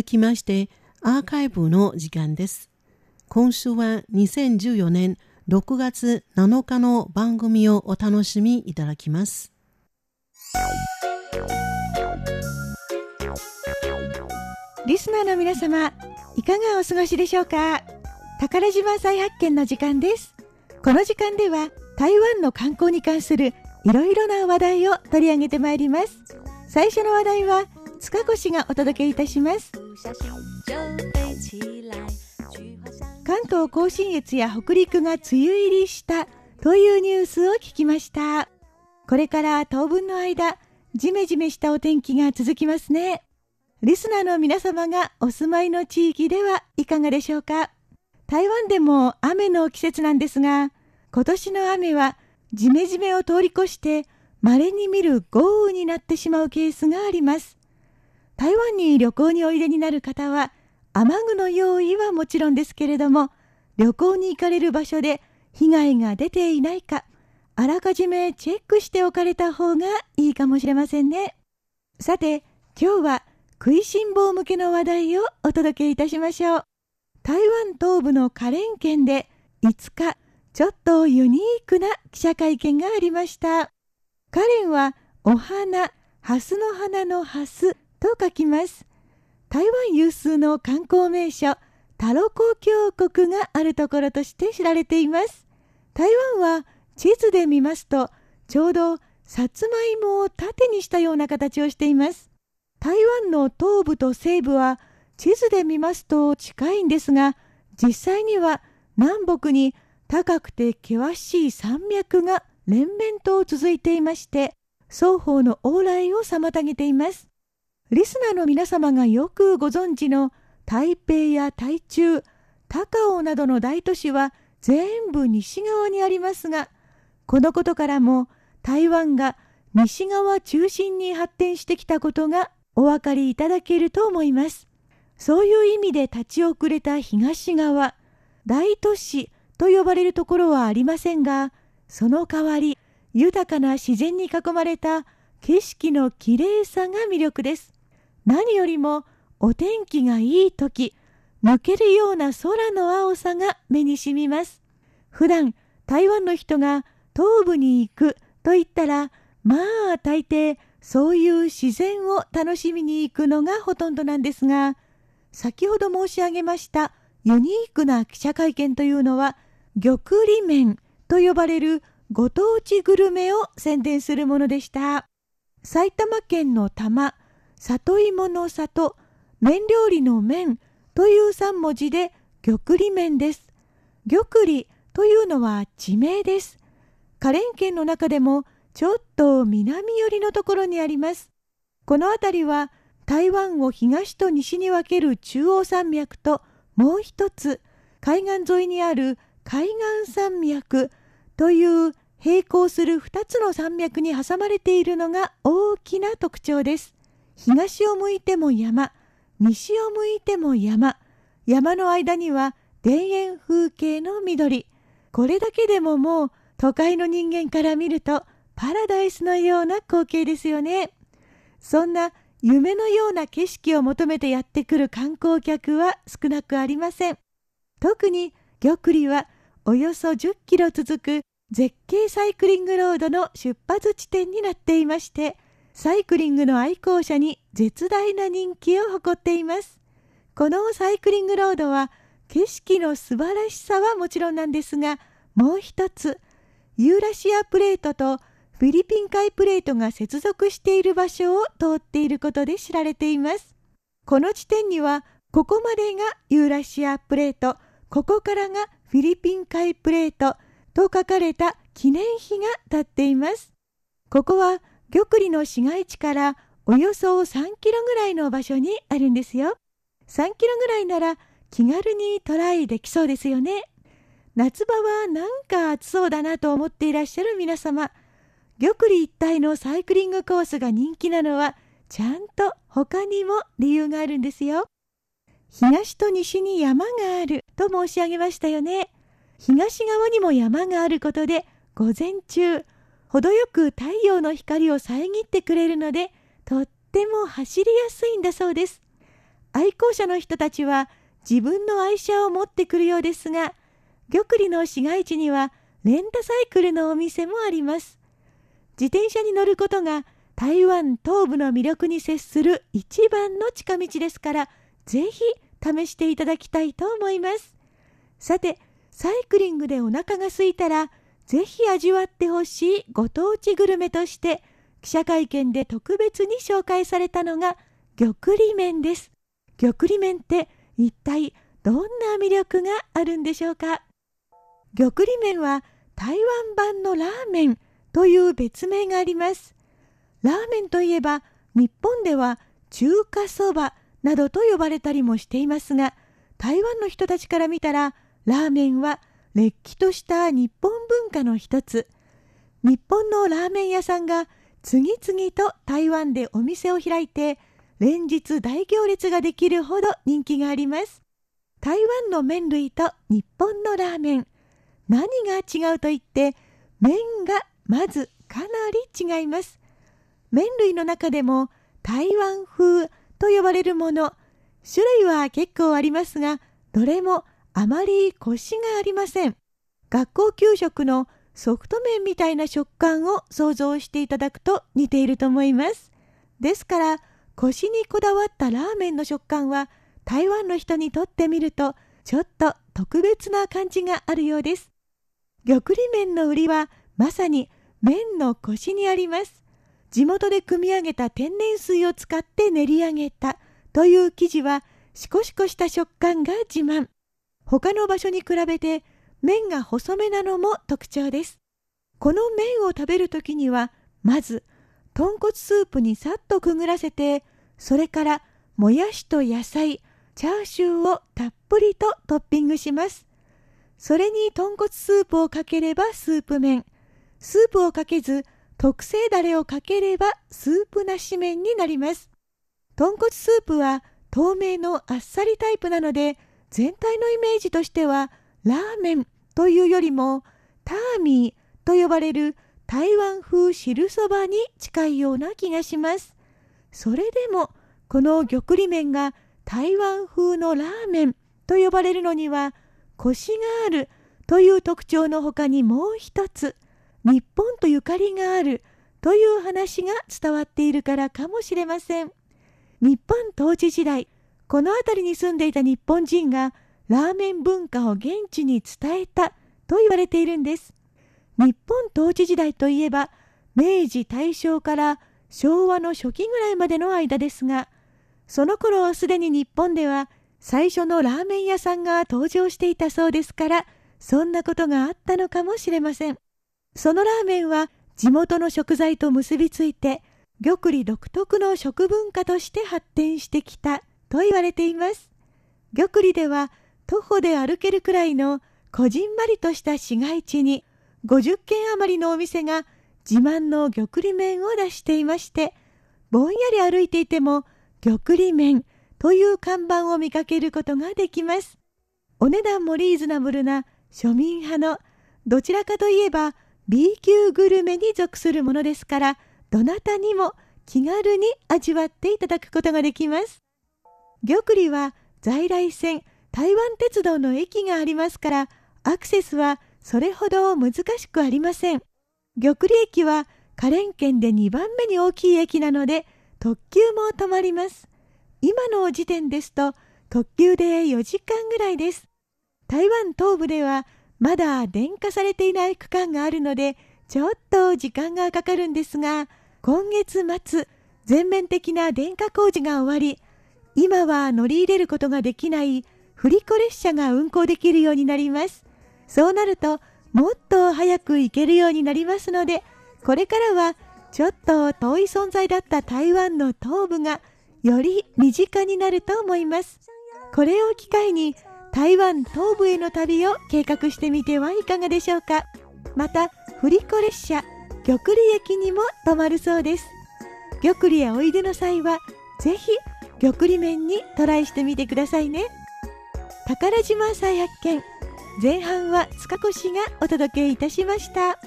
続きまして、アーカイブの時間です。今週は2014年6月7日の番組をお楽しみいただきます。リスナーの皆様、いかがお過ごしでしょうか？宝島再発見の時間です。この時間では台湾の観光に関するいろいろな話題を取り上げてまいります。最初の話題は塚越がお届けいたします関東甲信越や北陸が梅雨入りしたというニュースを聞きました。これから当分の間ジメジメしたお天気が続きますね。リスナーの皆様がお住まいの地域ではいかがでしょうか。台湾でも雨の季節なんですが今年の雨はジメジメを通り越して稀に見る豪雨になってしまうケースがあります。台湾に旅行においでになる方は雨具の用意はもちろんですけれども旅行に行かれる場所で被害が出ていないかあらかじめチェックしておかれた方がいいかもしれませんね。さて今日は食いしん坊向けの話題をお届けいたしましょう。台湾東部の花蓮県で5日ちょっとユニークな記者会見がありました。カレンはお花、ハスの花のハスと書きます。台湾有数の観光名所、タロコ峡谷があるところとして知られています。台湾は地図で見ますと、ちょうどさつまいもを縦にしたような形をしています。台湾の東部と西部は地図で見ますと近いんですが、実際には南北に高くて険しい山脈が連綿と続いていまして、双方の往来を妨げています。リスナーの皆様がよくご存知の台北や台中、高雄などの大都市は全部西側にありますが、このことからも台湾が西側中心に発展してきたことがお分かりいただけると思います。そういう意味で立ち遅れた東側、大都市と呼ばれるところはありませんが、その代わり豊かな自然に囲まれた景色のきれいさが魅力です。何よりもお天気がいい時抜けるような空の青さが目にしみます。普段台湾の人が東部に行くと言ったらまあ大抵そういう自然を楽しみに行くのがほとんどなんですが先ほど申し上げましたユニークな記者会見というのは玉里面と呼ばれるご当地グルメを宣伝するものでした。埼玉県の多摩里芋の里、麺料理の麺という3文字で玉里麺です。玉里というのは地名です。花蓮県の中でもちょっと南寄りのところにあります。この辺りは台湾を東と西に分ける中央山脈ともう一つ海岸沿いにある海岸山脈という並行する2つの山脈に挟まれているのが大きな特徴です。東を向いても山、西を向いても山、山の間には田園風景の緑。これだけでももう都会の人間から見るとパラダイスのような光景ですよね。そんな夢のような景色を求めてやってくる観光客は少なくありません。特に玉里はおよそ10キロ続く絶景サイクリングロードの出発地点になっていまして、サイクリングの愛好者に絶大な人気を誇っています。このサイクリングロードは景色の素晴らしさはもちろんなんですが、もう一つ、ユーラシアプレートとフィリピン海プレートが接続している場所を通っていることで知られています。この地点には、ここまでがユーラシアプレート、ここからがフィリピン海プレートと書かれた記念碑が立っています。ここは玉里の市街地からおよそ3キロぐらいの場所にあるんですよ。3キロぐらいなら気軽にトライできそうですよね。夏場はなんか暑そうだなと思っていらっしゃる皆様、玉里一帯のサイクリングコースが人気なのはちゃんと他にも理由があるんですよ。東と西に山があると申し上げましたよね。東側にも山があることで午前中程よく太陽の光を遮ってくれるのでとっても走りやすいんだそうです愛好者の人たちは自分の愛車を持ってくるようですが、玉里の市街地にはレンタサイクルのお店もあります。自転車に乗ることが台湾東部の魅力に接する一番の近道ですから、ぜひ試していただきたいと思います。さて、サイクリングでお腹が空いたら、ぜひ味わってほしいご当地グルメとして、記者会見で特別に紹介されたのが玉里麺です。玉里麺って一体どんな魅力があるんでしょうか？玉里麺は台湾版のラーメンという別名があります。ラーメンといえば日本では中華そばなどと呼ばれたりもしていますが、台湾の人たちから見たらラーメンはれっきとした日本文化の一つ。日本のラーメン屋さんが次々と台湾でお店を開いて連日大行列ができるほど人気があります。台湾の麺類と日本のラーメン。何が違うと言って麺がまずかなり違います。麺類の中でも台湾風と呼ばれるもの、種類は結構ありますが、どれもあまりコシがありません。学校給食のソフト麺みたいな食感を想像していただくと似ていると思います。ですから、コシにこだわったラーメンの食感は台湾の人にとってみるとちょっと特別な感じがあるようです。玉里麺の売りはまさに麺のコシにあります。地元で組み上げた天然水を使って練り上げたという生地はシコシコした食感が自慢。他の場所に比べて麺が細めなのも特徴です。この麺を食べるときには、まず、豚骨スープにさっとくぐらせて、それからもやしと野菜、チャーシューをたっぷりとトッピングします。それに豚骨スープをかければスープ麺。スープをかけず、特製だれをかければスープなし麺になります。豚骨スープは透明のあっさりタイプなので、全体のイメージとしては、ラーメンというよりも、ターミーと呼ばれる台湾風汁そばに近いような気がします。それでも、この玉里麺が台湾風のラーメンと呼ばれるのには、コシがあるという特徴の他にもう一つ、日本とゆかりがあるという話が伝わっているからかもしれません。日本統治時代、この辺りに住んでいた日本人がラーメン文化を現地に伝えたと言われているんです。日本統治時代といえば、明治大正から昭和の初期ぐらいまでの間ですが、その頃はすでに日本では最初のラーメン屋さんが登場していたそうですから、そんなことがあったのかもしれません。そのラーメンは地元の食材と結びついて玉里独特の食文化として発展してきたと言われています。玉里では徒歩で歩けるくらいのこじんまりとした市街地に50軒余りのお店が自慢の玉里麺を出していましてぼんやり歩いていても玉里麺という看板を見かけることができます。お値段もリーズナブルな庶民派のどちらかといえば B 級グルメに属するものですからどなたにも気軽に味わっていただくことができます。玉里は在来線台湾鉄道の駅がありますからアクセスはそれほど難しくありません。玉里駅は花蓮県で2番目に大きい駅なので特急も止まります。今の時点ですと特急で4時間ぐらいです。台湾東部ではまだ電化されていない区間があるので、ちょっと時間がかかるんですが、今月末、全面的な電化工事が終わり、今は乗り入れることができない振り子列車が運行できるようになります。そうなると、もっと早く行けるようになりますので、これからはちょっと遠い存在だった台湾の東部がより身近になると思います。これを機会に台湾東部への旅を計画してみてはいかがでしょうかまた振り子列車玉里駅にも止まるそうです玉里へおいでの際はぜひ玉里面にトライしてみてくださいね。宝島再発見。前半は塚越がお届けいたしました。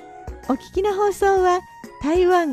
お聞きの放送は台湾